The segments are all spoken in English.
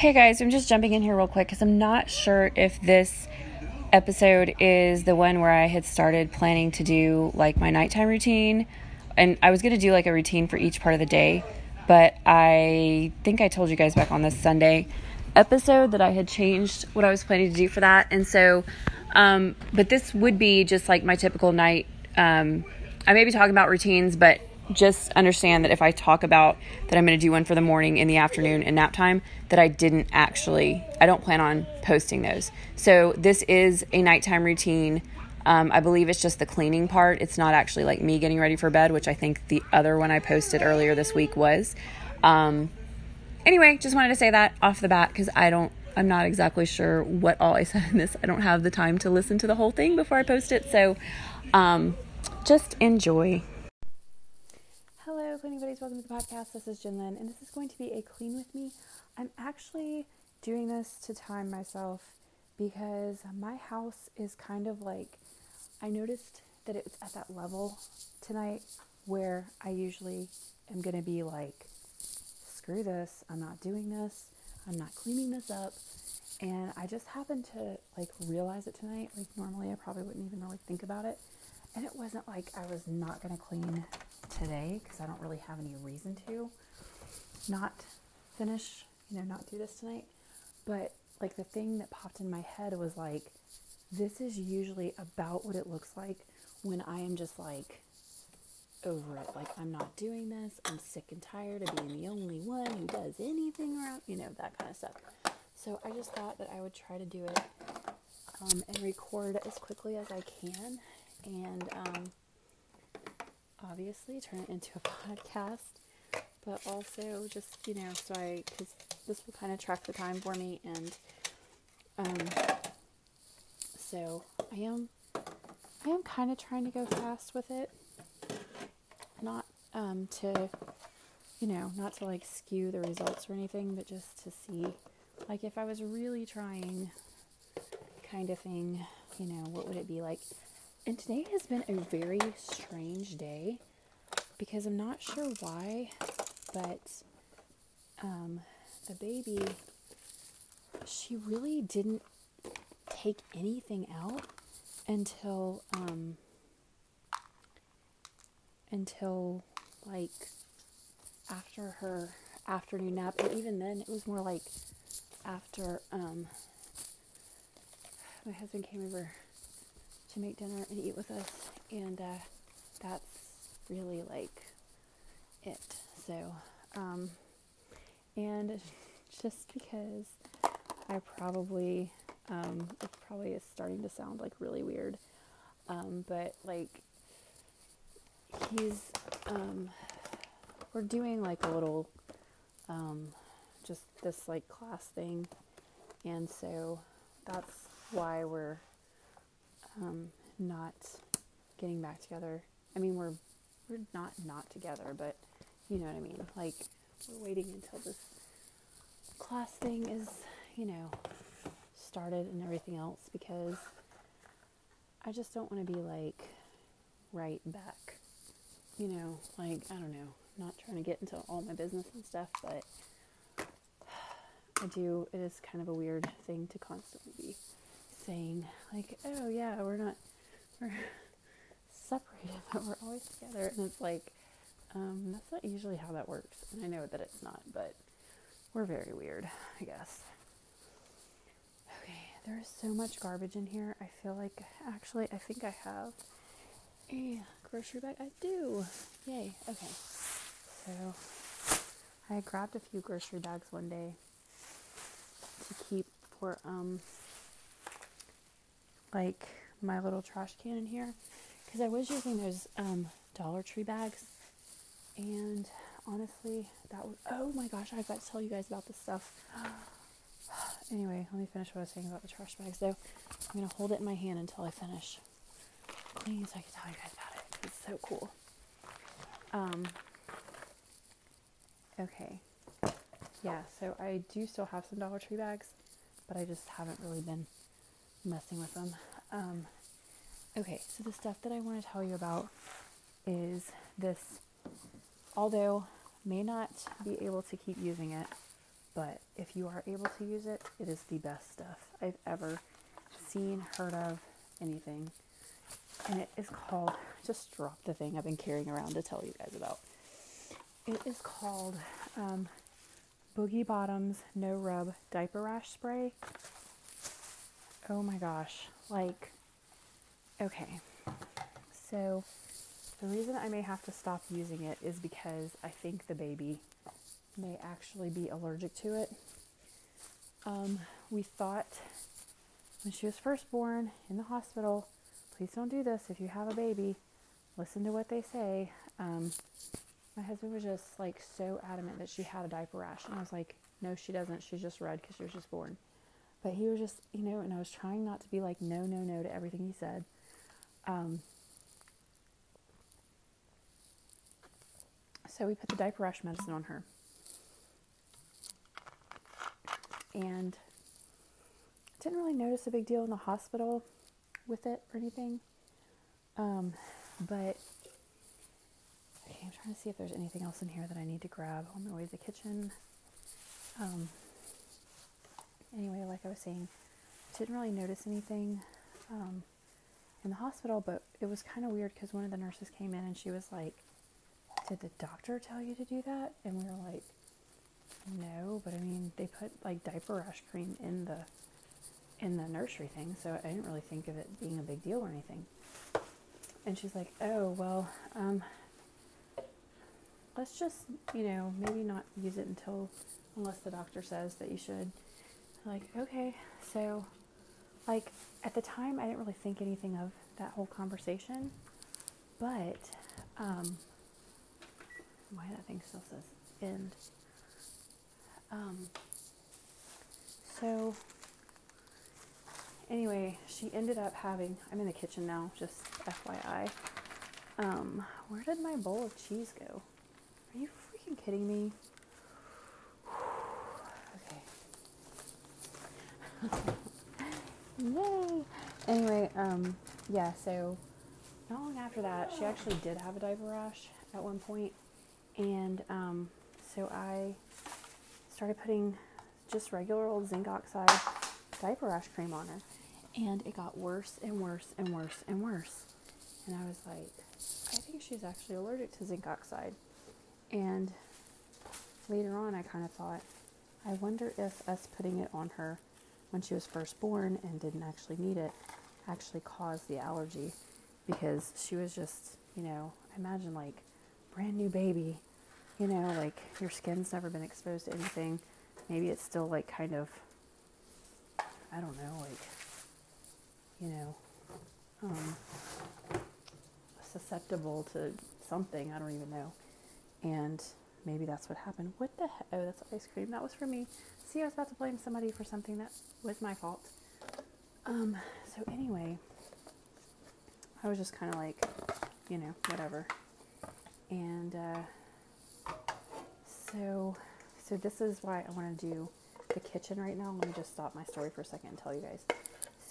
Hey guys, I'm just jumping in here real quick because I'm not sure if this episode is the one where I had started planning to do like my nighttime routine. And I was going to do like a routine for each part of the day, but I think I told you guys back on this Sunday episode that I had changed what I was planning to do for that. And so, um, but this would be just like my typical night. Um, I may be talking about routines, but just understand that if I talk about that I'm going to do one for the morning, in the afternoon, and nap time, that I didn't actually, I don't plan on posting those. So this is a nighttime routine. Um, I believe it's just the cleaning part. It's not actually like me getting ready for bed, which I think the other one I posted earlier this week was. Um, anyway, just wanted to say that off the bat because I don't, I'm not exactly sure what all I said in this. I don't have the time to listen to the whole thing before I post it. So um, just enjoy. Hello, cleaning buddies. Welcome to the podcast. This is Jinlin, and this is going to be a clean with me. I'm actually doing this to time myself because my house is kind of like I noticed that it's at that level tonight where I usually am going to be like, screw this, I'm not doing this, I'm not cleaning this up. And I just happened to like realize it tonight. Like, normally I probably wouldn't even really think about it. And it wasn't like I was not going to clean today because I don't really have any reason to not finish, you know, not do this tonight. But like the thing that popped in my head was like, this is usually about what it looks like when I am just like over it. Like, I'm not doing this. I'm sick and tired of being the only one who does anything around, you know, that kind of stuff. So I just thought that I would try to do it um, and record as quickly as I can. And um, obviously turn it into a podcast, but also just, you know, so I, because this will kind of track the time for me. And um, so I am, I am kind of trying to go fast with it. Not um, to, you know, not to like skew the results or anything, but just to see, like, if I was really trying kind of thing, you know, what would it be like? And today has been a very strange day because I'm not sure why, but um, the baby, she really didn't take anything out until um, until like after her afternoon nap, and even then, it was more like after um, my husband came over to make dinner and eat with us, and uh, that's really like it. So, um, and just because I probably, um, it probably is starting to sound like really weird, um, but like he's, um, we're doing like a little, um, just this like class thing, and so that's why we're um, not getting back together. I mean, we're we're not not together, but you know what I mean. Like we're waiting until this class thing is, you know, started and everything else because I just don't want to be like right back. You know, like I don't know, not trying to get into all my business and stuff, but I do. It is kind of a weird thing to constantly be saying like, "Oh yeah, we're not we're separated, but we're always together," and it's like, um, that's not usually how that works. And I know that it's not, but we're very weird, I guess. Okay, there is so much garbage in here. I feel like actually, I think I have a grocery bag. I do. Yay. Okay. So I grabbed a few grocery bags one day to keep for um like my little trash can in here because I was using those um, Dollar Tree bags, and honestly, that was oh my gosh, I've got to tell you guys about this stuff. anyway, let me finish what I was saying about the trash bags. Though I'm gonna hold it in my hand until I finish so I can tell you guys about it. It's so cool. Um. Okay. Yeah, so I do still have some Dollar Tree bags, but I just haven't really been messing with them. Um, okay, so the stuff that I want to tell you about is this, although may not be able to keep using it, but if you are able to use it, it is the best stuff I've ever seen, heard of, anything. And it is called, just drop the thing I've been carrying around to tell you guys about. It is called um, Boogie Bottoms No Rub Diaper Rash Spray. Oh my gosh. Like, okay. So, the reason I may have to stop using it is because I think the baby may actually be allergic to it. Um, we thought when she was first born in the hospital, please don't do this if you have a baby. Listen to what they say. Um, my husband was just like so adamant that she had a diaper rash, and I was like, no, she doesn't. She's just red because she was just born. But he was just, you know, and I was trying not to be like, no, no, no to everything he said. Um, so we put the diaper rash medicine on her. And didn't really notice a big deal in the hospital with it or anything. Um, but okay, I'm trying to see if there's anything else in here that I need to grab on my way to the kitchen. Um, anyway, like I was saying, didn't really notice anything um, in the hospital, but it was kind of weird because one of the nurses came in and she was like, "Did the doctor tell you to do that?" And we were like, "No," but I mean, they put like diaper rash cream in the in the nursery thing, so I didn't really think of it being a big deal or anything. And she's like, "Oh well, um, let's just you know maybe not use it until unless the doctor says that you should." Like, okay, so like at the time I didn't really think anything of that whole conversation, but um, why that thing still says end. Um, so anyway, she ended up having. I'm in the kitchen now, just FYI. Um, where did my bowl of cheese go? Are you freaking kidding me? Yay! Anyway, um, yeah, so not long after that, she actually did have a diaper rash at one point, and um, so I started putting just regular old zinc oxide diaper rash cream on her, and it got worse and worse and worse and worse. And I was like, I think she's actually allergic to zinc oxide. And later on, I kind of thought, I wonder if us putting it on her when she was first born and didn't actually need it actually caused the allergy because she was just, you know, imagine like brand new baby, you know, like your skin's never been exposed to anything. Maybe it's still like kind of, I don't know, like, you know, um, susceptible to something. I don't even know. And maybe that's what happened. What the heck? Oh, that's ice cream. That was for me. See, I was about to blame somebody for something that was my fault. Um, so anyway, I was just kind of like, you know, whatever. And uh, so, so this is why I want to do the kitchen right now. Let me just stop my story for a second and tell you guys.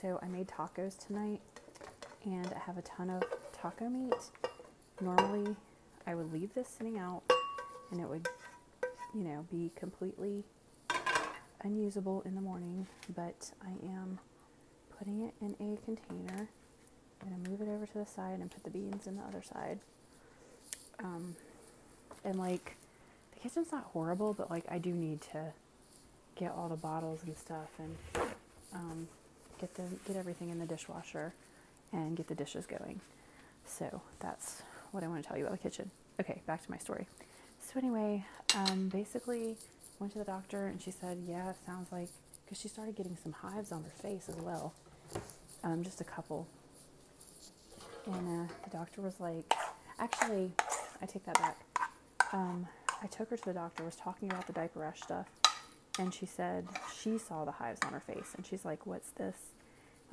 So I made tacos tonight, and I have a ton of taco meat. Normally, I would leave this sitting out, and it would, you know, be completely unusable in the morning. But I am putting it in a container. I'm gonna move it over to the side and put the beans in the other side. Um, and like, the kitchen's not horrible, but like, I do need to get all the bottles and stuff and um, get the get everything in the dishwasher and get the dishes going. So that's what I want to tell you about the kitchen. Okay, back to my story. So anyway, um, basically went to the doctor and she said, yeah, it sounds like because she started getting some hives on her face as well, um, just a couple. And uh, the doctor was like, actually, I take that back. Um, I took her to the doctor, was talking about the diaper rash stuff, and she said she saw the hives on her face, and she's like, "What's this?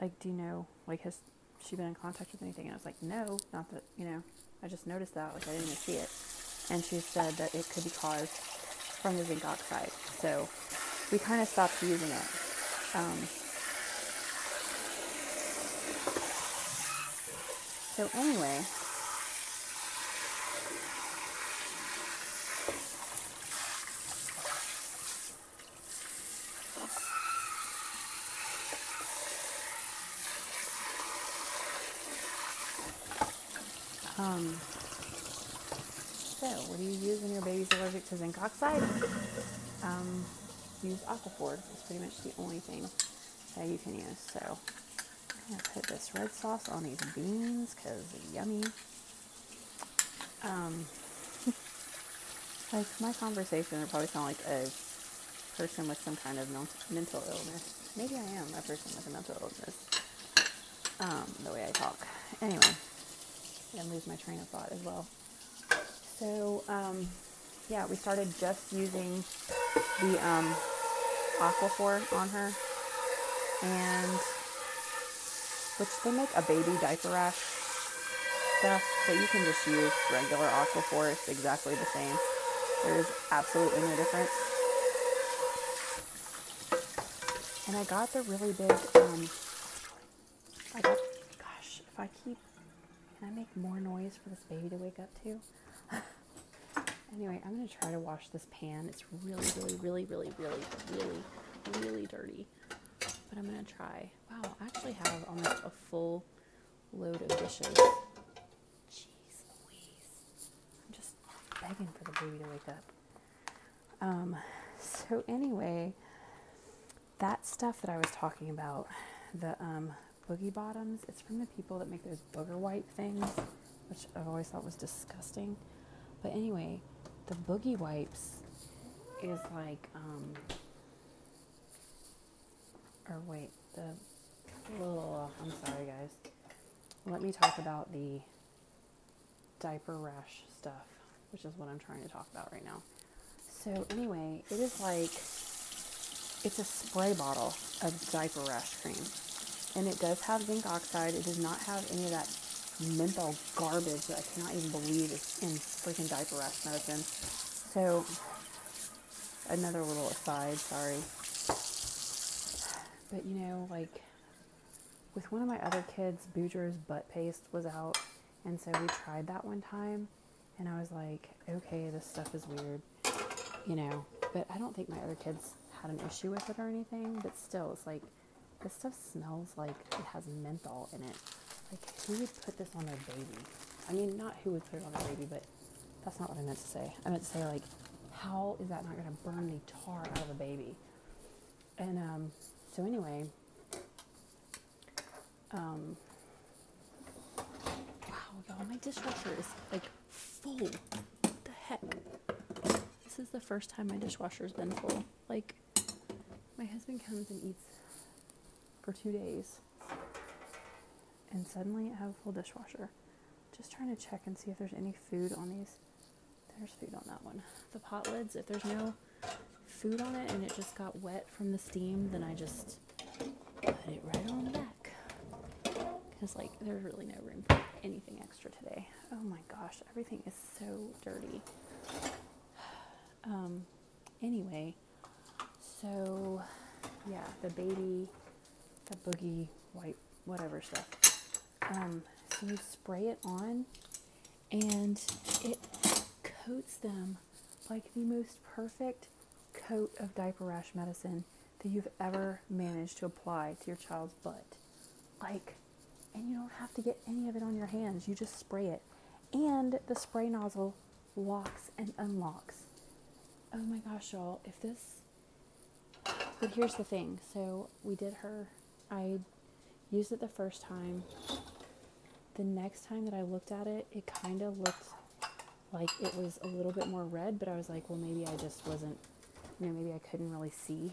Like, do you know? Like, has she been in contact with anything?" And I was like, "No, not that you know. I just noticed that. Like, I didn't even see it." And she said that it could be caused from the zinc oxide. So we kind of stopped using it. Um, so anyway, Um, so, what do you use when your baby's allergic to zinc oxide? Um, use Aquaphor. It's pretty much the only thing that you can use. So, I'm gonna put this red sauce on these beans because yummy. Um, like my conversation would probably sound like a person with some kind of mental illness. Maybe I am a person with a mental illness. Um, the way I talk. Anyway, and lose my train of thought as well. So, um, yeah, we started just using the um, Aquaphor on her, and which they make a baby diaper rash stuff, but you can just use regular Aquaphor. It's exactly the same. There's absolutely no difference. And I got the really big, um, I got, gosh, if I keep, can I make more noise for this baby to wake up to? Anyway, I'm going to try to wash this pan. It's really, really, really, really, really, really, really dirty. But I'm going to try. Wow, I actually have almost a full load of dishes. Jeez Louise. I'm just begging for the baby to wake up. Um, so anyway, that stuff that I was talking about, the um, boogie bottoms, it's from the people that make those booger wipe things, which I've always thought was disgusting. But anyway, the boogie wipes is like, um, or wait, the, oh, I'm sorry guys. Let me talk about the diaper rash stuff, which is what I'm trying to talk about right now. So anyway, it is like it's a spray bottle of diaper rash cream. And it does have zinc oxide. It does not have any of that menthol garbage that I cannot even believe is in freaking diaper rash medicine. So, another little aside, sorry. But you know, like, with one of my other kids, Boudreaux's butt paste was out. And so we tried that one time. And I was like, okay, this stuff is weird. You know, but I don't think my other kids had an issue with it or anything, but still, it's like this stuff smells like it has menthol in it. Like, who would put this on their baby? I mean, not who would put it on their baby, but that's not what I meant to say. I meant to say, like, how is that not going to burn the tar out of a baby? And um, so, anyway, um, wow, y'all, my dishwasher is like full. What the heck? This is the first time my dishwasher's been full. Like, my husband comes and eats for two days, and suddenly I have a full dishwasher. Just trying to check and see if there's any food on these. There's food on that one. The pot lids, if there's no food on it and it just got wet from the steam, then I just put it right on back. Because, like, there's really no room for anything extra today. Oh my gosh, everything is so dirty. Um, anyway, so, yeah, the baby, the boogie white, whatever stuff. Um, so you spray it on, and it coats them like the most perfect coat of diaper rash medicine that you've ever managed to apply to your child's butt. Like, and you don't have to get any of it on your hands. You just spray it. And the spray nozzle locks and unlocks. Oh my gosh, y'all, if this but here's the thing. So we did her. I used it the first time. The next time that I looked at it, it kind of looked like it was a little bit more red, but I was like, well, maybe I just wasn't, you know, maybe I couldn't really see.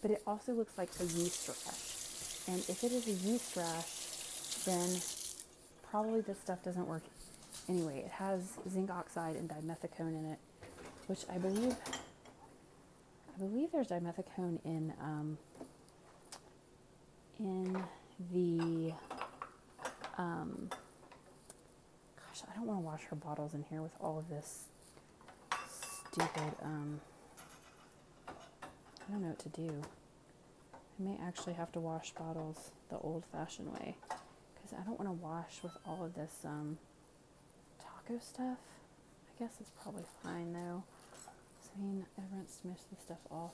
But it also looks like a yeast rash. And if it is a yeast rash, then probably this stuff doesn't work. Anyway, it has zinc oxide and dimethicone in it, which I believe I believe there's dimethicone in um, in the um, gosh, I don't want to wash her bottles in here with all of this stupid um, I don't know what to do. I may actually have to wash bottles the old-fashioned way because I don't want to wash with all of this um, taco stuff. I guess it's probably fine though. I mean, everyone smushed the stuff off.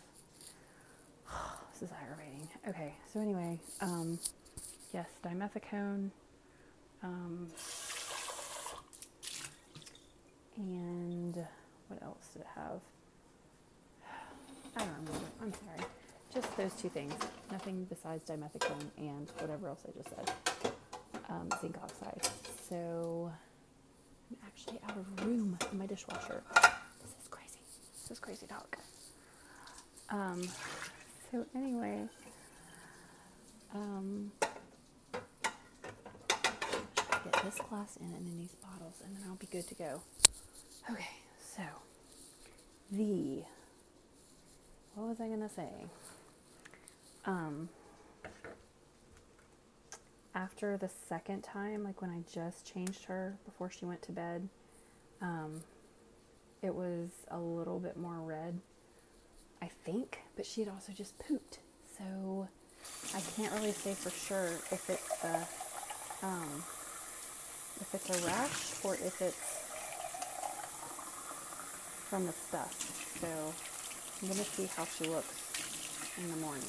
this is aggravating. Okay, so anyway, um, yes, dimethicone. Um, And what else did it have? I don't remember. I'm sorry. Just those two things. Nothing besides dimethicone and whatever else I just said. Um, zinc oxide. So I'm actually out of room in my dishwasher. This is crazy. This is crazy talk. Um, so anyway, um, get this glass in and then these bottles, and then I'll be good to go. Okay, so the what was I gonna say? Um, after the second time, like when I just changed her before she went to bed, um, it was a little bit more red, I think, but she had also just pooped. So I can't really say for sure if it's a, um, if it's a rash or if it's from the stuff. So I'm going to see how she looks in the morning.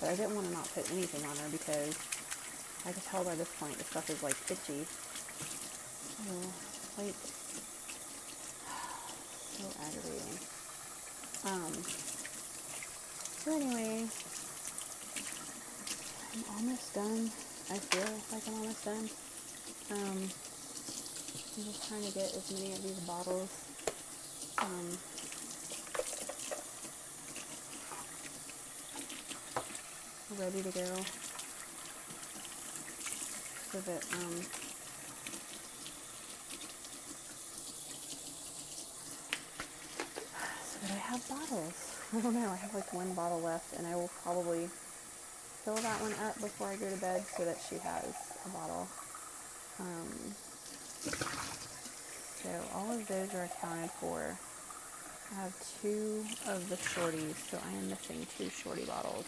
But I didn't want to not put anything on her because I could tell by this point the stuff is like itchy. So, like, so aggravating. Um, so anyway, I'm almost done. I feel like I'm almost done. Um, I'm just trying to get as many of these bottles um, ready to go so that um, so that I have bottles. I don't know. I have like one bottle left, and I will probably fill that one up before I go to bed so that she has a bottle. Um, so all of those are accounted for. I have two of the shorties, so I am missing two shorty bottles.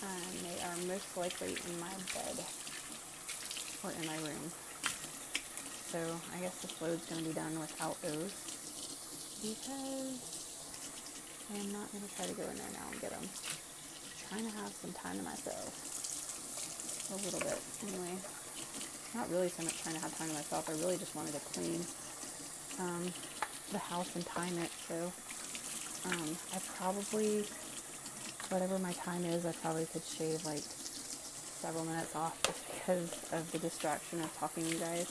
And they are most likely in my bed or in my room. So I guess the float's going to be done without those because I am not going to try to go in there now and get them. I'm trying to have some time to myself. A little bit, anyway. Not really so much trying to have time to myself. I really just wanted to clean um, the house and time it. So um, I probably, whatever my time is, I probably could shave like several minutes off just because of the distraction of talking to you guys.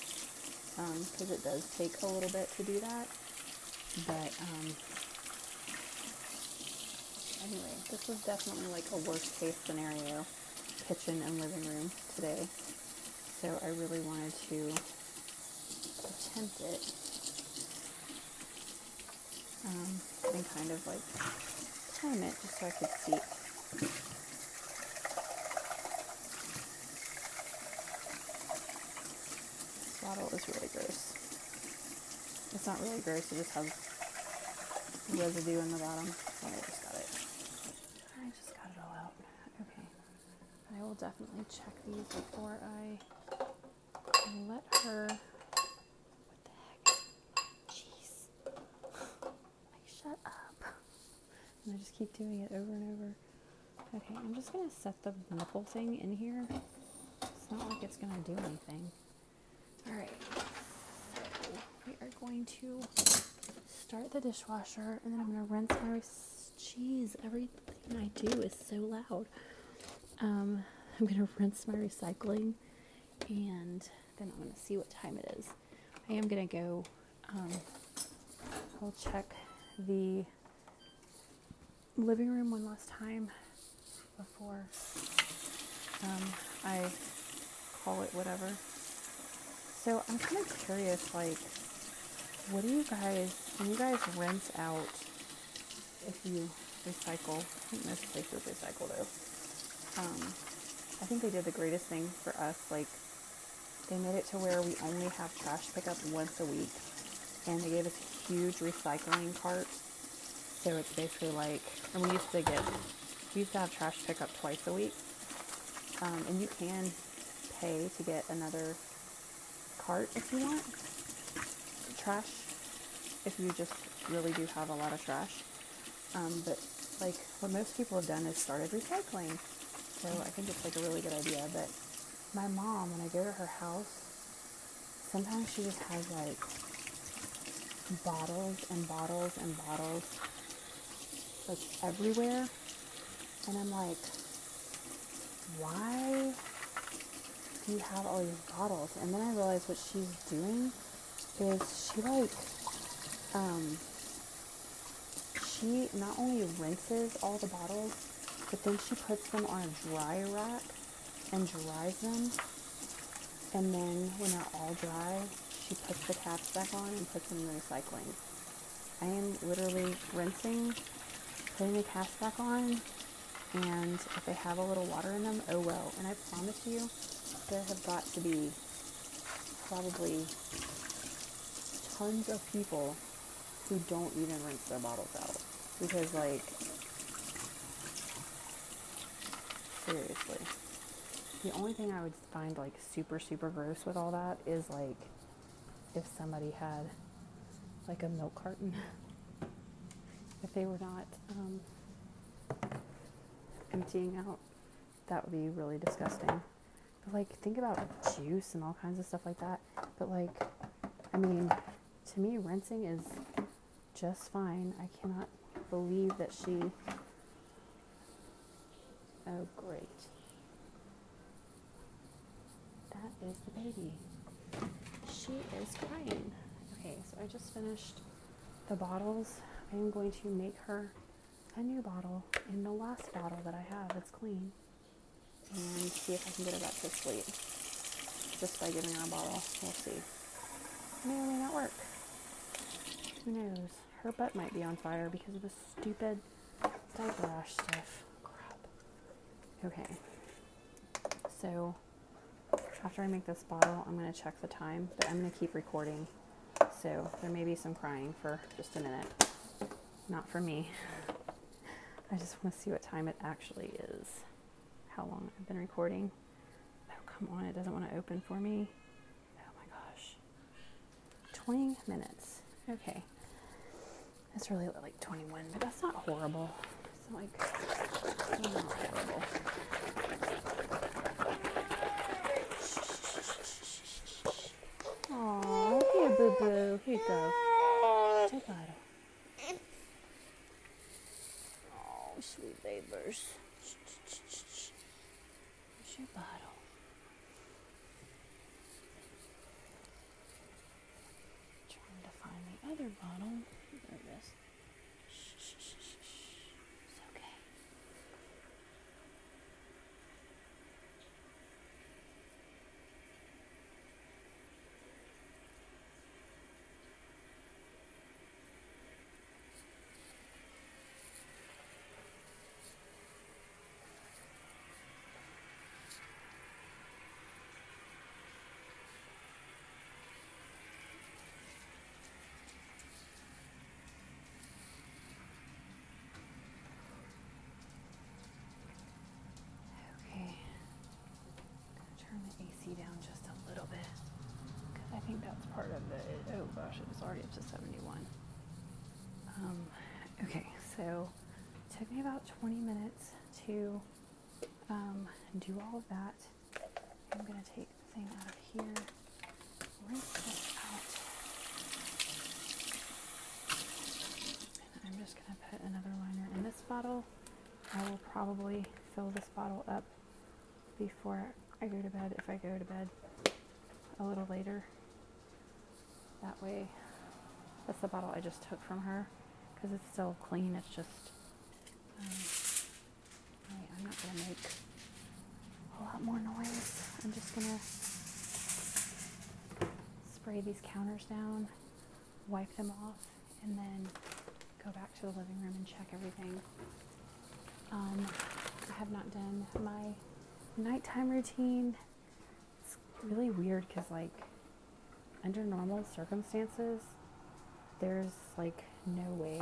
Because um, it does take a little bit to do that. But um, anyway, this was definitely like a worst case scenario kitchen and living room today. So I really wanted to attempt it um, and kind of like time it just so I could see. This bottle is really gross. It's not really gross, it just has residue in the bottom. Oh, I just got it. I just got it all out. Okay. I will definitely check these before I let her. What the heck? Jeez. Like, shut up. And I just keep doing it over and over. Okay, I'm just gonna set the nipple thing in here. It's not like it's gonna do anything. Alright. So we are going to start the dishwasher and then I'm gonna rinse my jeez, everything I do is so loud. Um, I'm gonna rinse my recycling and then I'm gonna see what time it is. I am gonna go. Um, I'll check the living room one last time before um, I call it whatever. So I'm kind of curious, like, what do you guys, when you guys rinse out, if you recycle, I think most places recycle though. Um, I think they did the greatest thing for us. Like, they made it to where we only have trash pickup once a week, and they gave us a huge recycling cart. So it's basically like, and we used to get, we used to have trash pickup twice a week, um, and you can pay to get another cart if you want trash, if you just really do have a lot of trash. Um, but like what most people have done is started recycling. So I think it's like a really good idea. But my mom, when I go to her house, sometimes she just has like bottles and bottles and bottles like everywhere. And I'm like, why do you have all these bottles? And then I realized what she's doing is she like, um, she not only rinses all the bottles, but then she puts them on a dry rack and dries them. And then when they're all dry, she puts the caps back on and puts them in the recycling. I am literally rinsing, putting the caps back on, and if they have a little water in them, oh well. And I promise you, there have got to be probably tons of people who don't even rinse their bottles out. Because, like, seriously. The only thing I would find, like, super, super gross with all that is, like, if somebody had, like, a milk carton. if they were not um, emptying out, that would be really disgusting. But, like, think about juice and all kinds of stuff like that. But, like, I mean, to me, rinsing is just fine. I cannot believe that she. Oh, great. That is the baby. She is crying. Okay, so I just finished the bottles. I am going to make her a new bottle in the last bottle that I have that's clean and see if I can get her back to sleep just by giving her a bottle. We'll see. May or may not work. Who knows? Her butt might be on fire because of the stupid diaper rash stuff. Crap. Okay. So after I make this bottle, I'm going to check the time, but I'm going to keep recording. So there may be some crying for just a minute. Not for me. I just want to see what time it actually is. How long I've been recording. Oh, come on, it doesn't want to open for me. Oh my gosh. 20 minutes. Okay. It's really like 21, but that's not horrible. It's not like, it's not horrible. Aw, here, boo boo. Here you go. Say bottle. Oh, sweet babers. Here's your bottle. Trying to find the other bottle. There it is. Shh, shh, shh, shh, shh. It's okay. Okay. Gonna turn the AC down just a little bit. I think that's part of the. Oh gosh, it was already up to 71. Um, okay, so it took me about 20 minutes to um, do all of that. I'm gonna take the thing out of here, rinse this out. And I'm just gonna put another liner in this bottle. I will probably fill this bottle up before I go to bed if I go to bed a little later. That way, that's the bottle I just took from her because it's still clean. It's just, um, I'm not gonna make a lot more noise. I'm just gonna spray these counters down, wipe them off, and then go back to the living room and check everything. Um, I have not done my nighttime routine. It's really weird because, like, under normal circumstances, there's like no way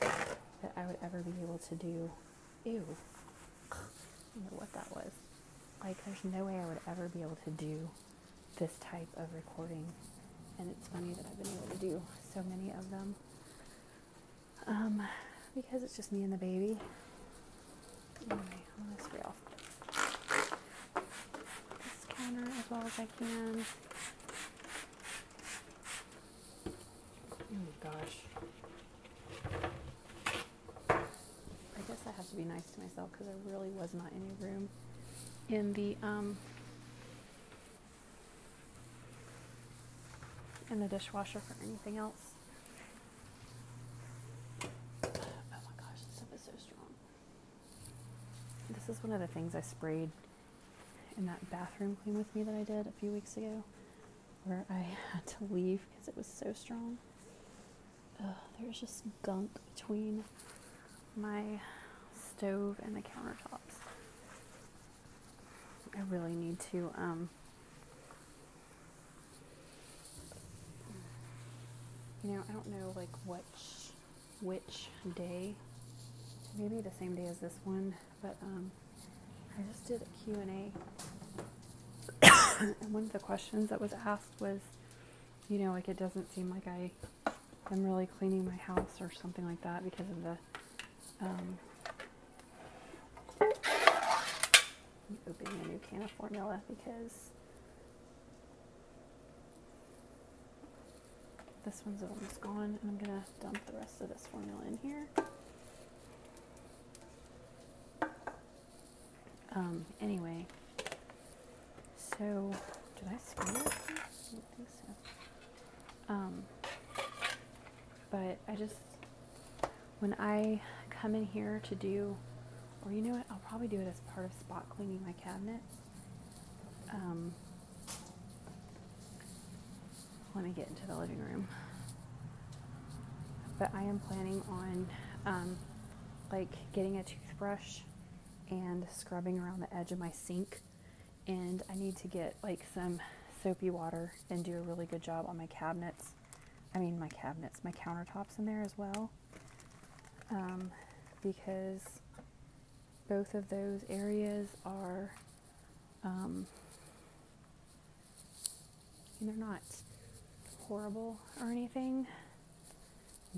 that I would ever be able to do. Ew. I don't know what that was. Like, there's no way I would ever be able to do this type of recording. And it's funny that I've been able to do so many of them. Um, because it's just me and the baby. Anyway, I'm gonna off as well as I can. Mm. gosh. I guess I have to be nice to myself because there really was not any room in the um in the dishwasher for anything else. Oh my gosh, this stuff is so strong. This is one of the things I sprayed in that bathroom clean with me that I did a few weeks ago, where I had to leave because it was so strong. Ugh, there's just gunk between my stove and the countertops. I really need to um, you know, I don't know like which which day. Maybe the same day as this one, but um, I just did a Q&A. and one of the questions that was asked was, you know, like it doesn't seem like I am really cleaning my house or something like that because of the um, opening a new can of formula because this one's almost gone and I'm gonna dump the rest of this formula in here. Um, anyway, so did I spray it? I don't think so. Um, but I just, when I come in here to do, or you know what, I'll probably do it as part of spot cleaning my cabinet. Um, let me get into the living room. But I am planning on um, like getting a toothbrush and scrubbing around the edge of my sink. And I need to get like some soapy water and do a really good job on my cabinets. I mean, my cabinets, my countertops in there as well. Um, because both of those areas are, um, they're not horrible or anything,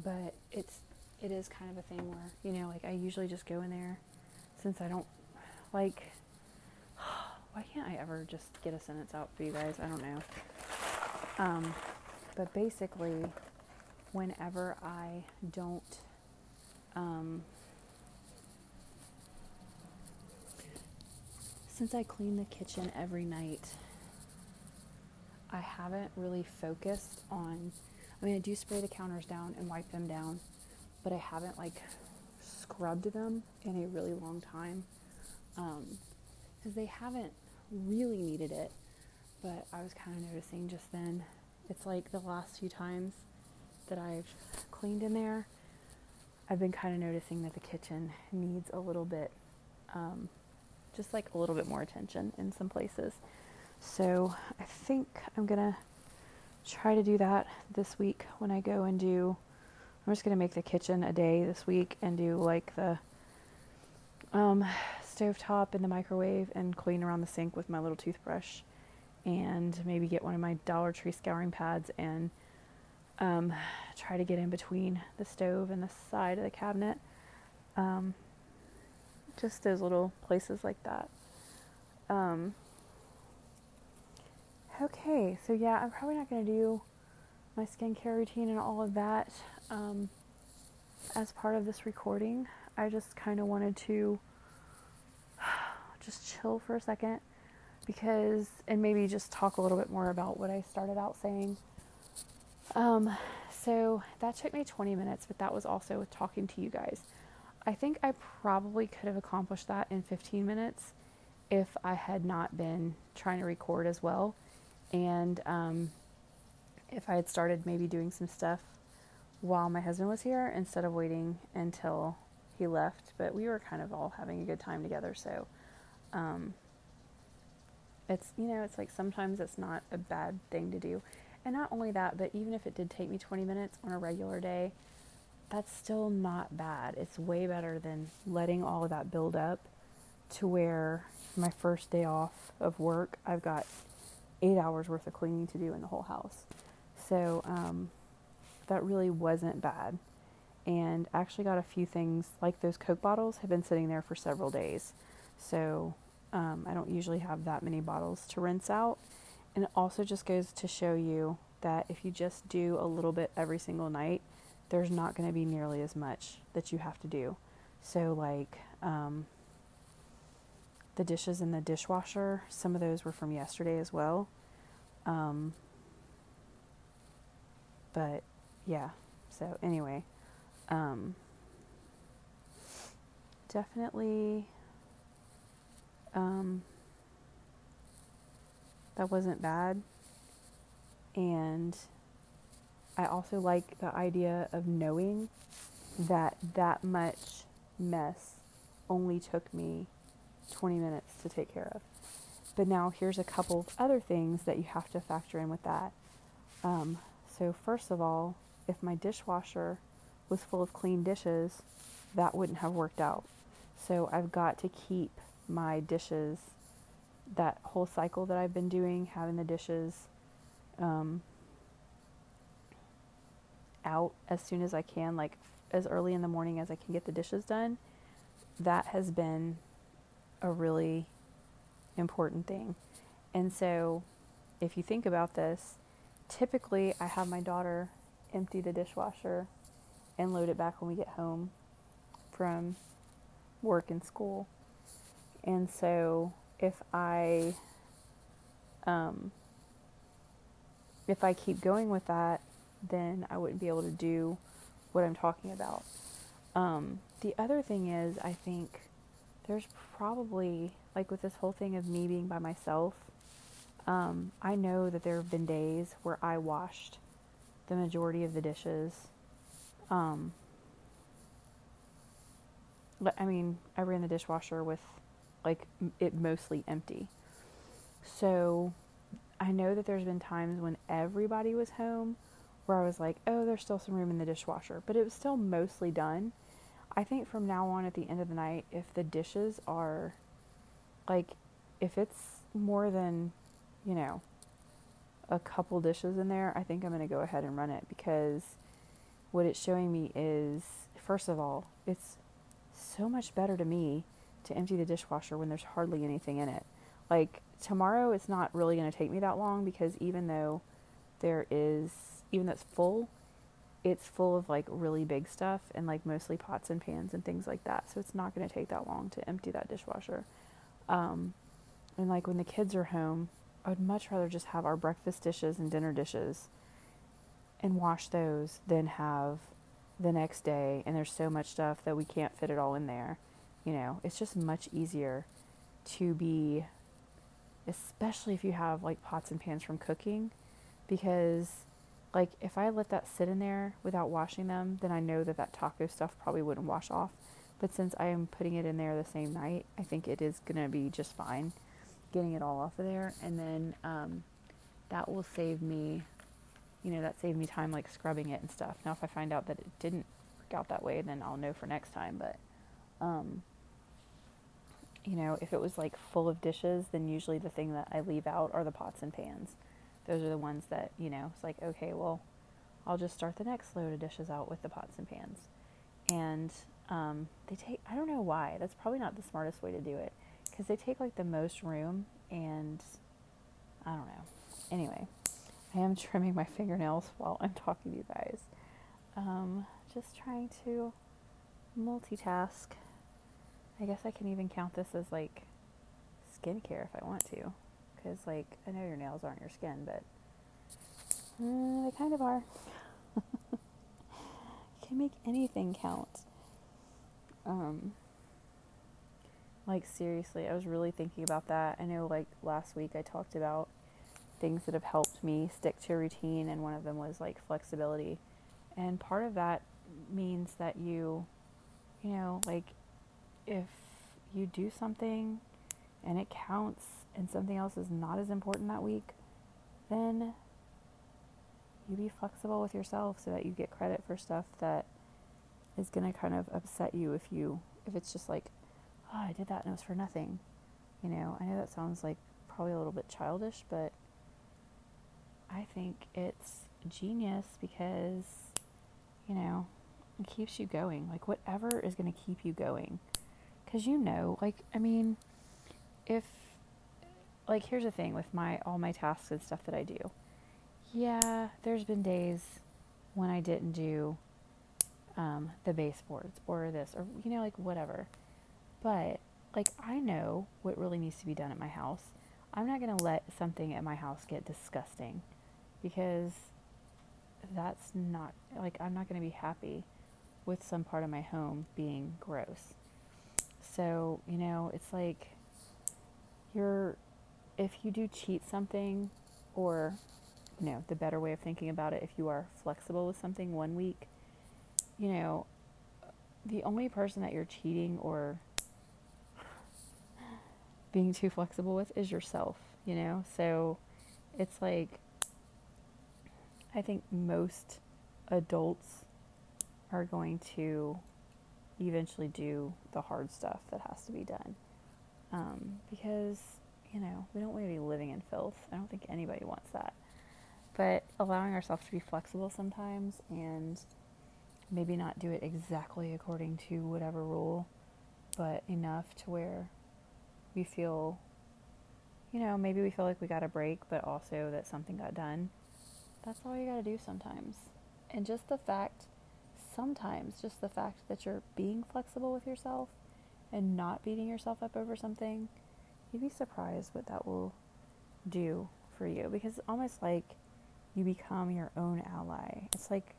but it's it is kind of a thing where you know, like I usually just go in there since I don't like. Why can't I ever just get a sentence out for you guys? I don't know. Um, but basically, whenever I don't um, since I clean the kitchen every night I haven't really focused on. I mean, I do spray the counters down and wipe them down, but I haven't like scrubbed them in a really long time because they haven't really needed it. But I was kind of noticing just then, it's like the last few times that I've cleaned in there, I've been kind of noticing that the kitchen needs a little bit, um, just like a little bit more attention in some places. So I think I'm gonna try to do that this week when I go and do. I'm just gonna make the kitchen a day this week and do like the um, stove top in the microwave and clean around the sink with my little toothbrush and maybe get one of my Dollar Tree scouring pads and um, try to get in between the stove and the side of the cabinet. Um, just those little places like that. Um, Okay, so yeah, I'm probably not going to do my skincare routine and all of that um, as part of this recording. I just kind of wanted to just chill for a second because, and maybe just talk a little bit more about what I started out saying. Um, so that took me 20 minutes, but that was also with talking to you guys. I think I probably could have accomplished that in 15 minutes if I had not been trying to record as well and um, if I had started maybe doing some stuff while my husband was here instead of waiting until he left. But we were kind of all having a good time together, so um, it's you know it's like sometimes it's not a bad thing to do. And not only that, but even if it did take me 20 minutes on a regular day, that's still not bad. It's way better than letting all of that build up to where my first day off of work, I've got eight hours worth of cleaning to do in the whole house. So um, that really wasn't bad. And actually got a few things like those Coke bottles have been sitting there for several days. So um, I don't usually have that many bottles to rinse out. And it also just goes to show you that if you just do a little bit every single night, there's not going to be nearly as much that you have to do. So, like, um, the dishes in the dishwasher, some of those were from yesterday as well. Um, but yeah, so anyway, um, definitely um, that wasn't bad. And I also like the idea of knowing that that much mess only took me 20 minutes to take care of. But now here's a couple of other things that you have to factor in with that. Um, so, first of all, if my dishwasher was full of clean dishes, that wouldn't have worked out. So, I've got to keep my dishes, that whole cycle that I've been doing, having the dishes um, out as soon as I can, like as early in the morning as I can get the dishes done, that has been a really important thing. And so, if you think about this, typically I have my daughter empty the dishwasher and load it back when we get home from work and school. And so if I um, if I keep going with that, then I wouldn't be able to do what I'm talking about. Um, the other thing is, I think there's probably like with this whole thing of me being by myself. Um, I know that there have been days where I washed the majority of the dishes. Um, I mean, I ran the dishwasher with like it mostly empty. So I know that there's been times when everybody was home where I was like, oh, there's still some room in the dishwasher, but it was still mostly done. I think from now on at the end of the night, if the dishes are like, if it's more than, you know, a couple dishes in there, I think I'm going to go ahead and run it because what it's showing me is, first of all, it's so much better to me to empty the dishwasher when there's hardly anything in it. Like tomorrow, it's not really going to take me that long because even though there is, even though it's full, it's full of like really big stuff and like mostly pots and pans and things like that. So it's not going to take that long to empty that dishwasher. Um, and like when the kids are home, I would much rather just have our breakfast dishes and dinner dishes and wash those than have the next day and there's so much stuff that we can't fit it all in there. You know, it's just much easier to be, especially if you have like pots and pans from cooking, because like if I let that sit in there without washing them, then I know that that taco stuff probably wouldn't wash off. But since I am putting it in there the same night, I think it is gonna be just fine getting it all off of there, and then um, that will save me. You know, that saved me time like scrubbing it and stuff. Now, if I find out that it didn't work out that way, then I'll know for next time. But um, you know, if it was like full of dishes, then usually the thing that I leave out are the pots and pans. Those are the ones that, you know, it's like, okay, well, I'll just start the next load of dishes out with the pots and pans. And um, they take, I don't know why, that's probably not the smartest way to do it because they take like the most room and I don't know. Anyway, I am trimming my fingernails while I'm talking to you guys. Um, just trying to multitask. I guess I can even count this as like skincare if I want to. Because, like, I know your nails aren't your skin, but uh, they kind of are. you can make anything count. Um, like, seriously, I was really thinking about that. I know, like, last week I talked about things that have helped me stick to a routine, and one of them was like flexibility. And part of that means that you, you know, like, if you do something and it counts and something else is not as important that week, then you be flexible with yourself so that you get credit for stuff that is going to kind of upset you if you if it's just like oh i did that and it was for nothing you know? I know that sounds like probably a little bit childish but i think it's genius because you know it keeps you going. Like whatever is going to keep you going because you know like i mean if like here's the thing with my all my tasks and stuff that I do. Yeah, there's been days when I didn't do um, the baseboards or this or you know like whatever. But like I know what really needs to be done at my house. I'm not going to let something at my house get disgusting because that's not like I'm not going to be happy with some part of my home being gross. So, you know, it's like you're if you do cheat something or you know, the better way of thinking about it if you are flexible with something one week, you know, the only person that you're cheating or being too flexible with is yourself, you know? So it's like, I think most adults are going to eventually do the hard stuff that has to be done. Um, because, you know, we don't want to be living in filth. I don't think anybody wants that. But allowing ourselves to be flexible sometimes and maybe not do it exactly according to whatever rule, but enough to where we feel, you know, maybe we feel like we got a break, but also that something got done. That's all you got to do sometimes. And just the fact, sometimes, just the fact that you're being flexible with yourself and not beating yourself up over something, you'd be surprised what that will do for you because it's almost like you become your own ally. It's like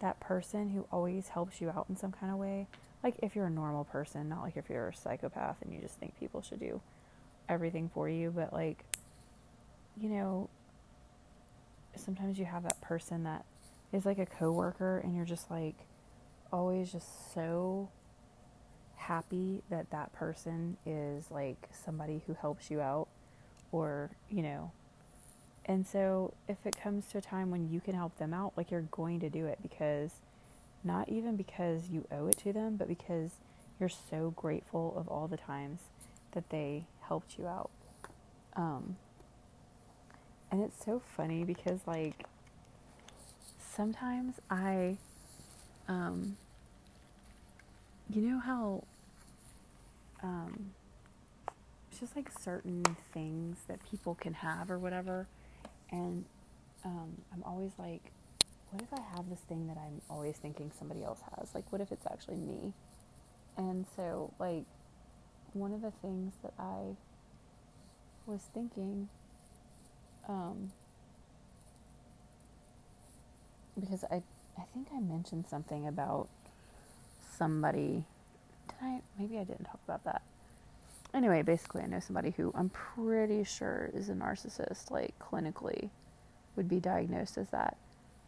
that person who always helps you out in some kind of way. Like if you're a normal person, not like if you're a psychopath and you just think people should do everything for you, but like, you know, sometimes you have that person that is like a coworker and you're just like always just so happy that that person is like somebody who helps you out or, you know, and so, if it comes to a time when you can help them out, like you're going to do it because not even because you owe it to them, but because you're so grateful of all the times that they helped you out. Um, and it's so funny because, like, sometimes I, um, you know how, um, it's just like certain things that people can have or whatever and um, I'm always like, what if I have this thing that I'm always thinking somebody else has? Like, what if it's actually me? And so, like, one of the things that I was thinking, um, because I, I think I mentioned something about somebody. Did I? Maybe I didn't talk about that anyway, basically, I know somebody who I'm pretty sure is a narcissist, like clinically would be diagnosed as that.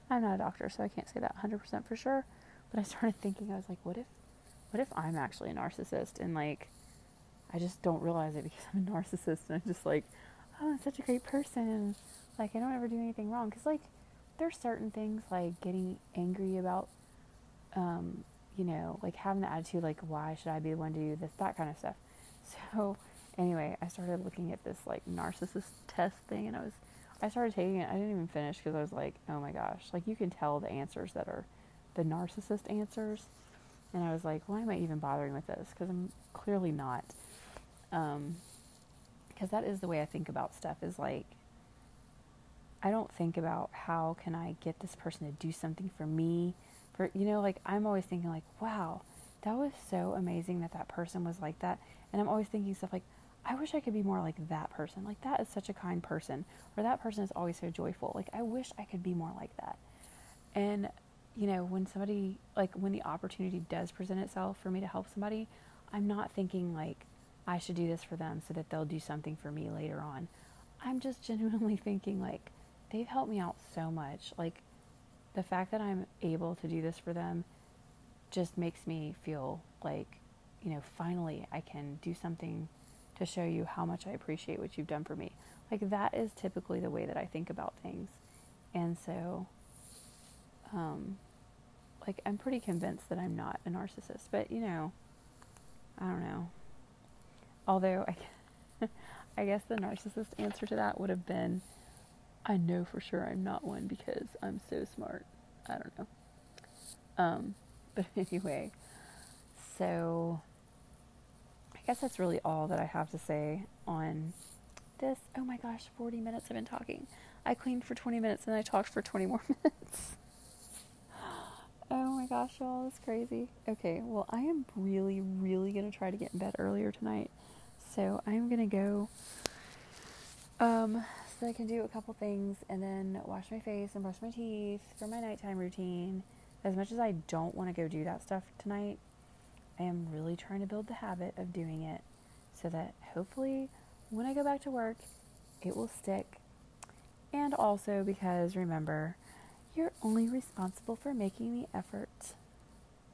I'm not a doctor, so I can't say that 100% for sure. But I started thinking, I was like, what if, what if I'm actually a narcissist and like, I just don't realize it because I'm a narcissist and I'm just like, oh, I'm such a great person. Like, I don't ever do anything wrong. Because, like, there's certain things like getting angry about, um, you know, like having the attitude, like, why should I be the one to do this, that kind of stuff. So anyway, I started looking at this like narcissist test thing, and I was, I started taking it. I didn't even finish because I was like, oh my gosh, like you can tell the answers that are the narcissist answers, and I was like, why am I even bothering with this? Because I'm clearly not. Um, because that is the way I think about stuff. Is like, I don't think about how can I get this person to do something for me. For you know, like I'm always thinking like, wow, that was so amazing that that person was like that and I'm always thinking stuff like, I wish I could be more like that person. Like, that is such a kind person. Or that person is always so joyful. Like, I wish I could be more like that. And, you know, when somebody, like, when the opportunity does present itself for me to help somebody, I'm not thinking, like, I should do this for them so that they'll do something for me later on. I'm just genuinely thinking, like, they've helped me out so much. Like, the fact that I'm able to do this for them just makes me feel like you know, finally I can do something to show you how much I appreciate what you've done for me. Like that is typically the way that I think about things. And so, um, like I'm pretty convinced that I'm not a narcissist, but you know, I don't know. Although I, I guess the narcissist answer to that would have been, I know for sure I'm not one because I'm so smart. I don't know. Um, but anyway, so I guess that's really all that I have to say on this. Oh my gosh, 40 minutes I've been talking. I cleaned for 20 minutes and I talked for 20 more minutes. oh my gosh, y'all, it's crazy. Okay, well, I am really, really gonna try to get in bed earlier tonight. So I'm gonna go um so I can do a couple things and then wash my face and brush my teeth for my nighttime routine. As much as I don't want to go do that stuff tonight, I am really trying to build the habit of doing it so that hopefully when I go back to work, it will stick. And also because remember, you're only responsible for making the effort.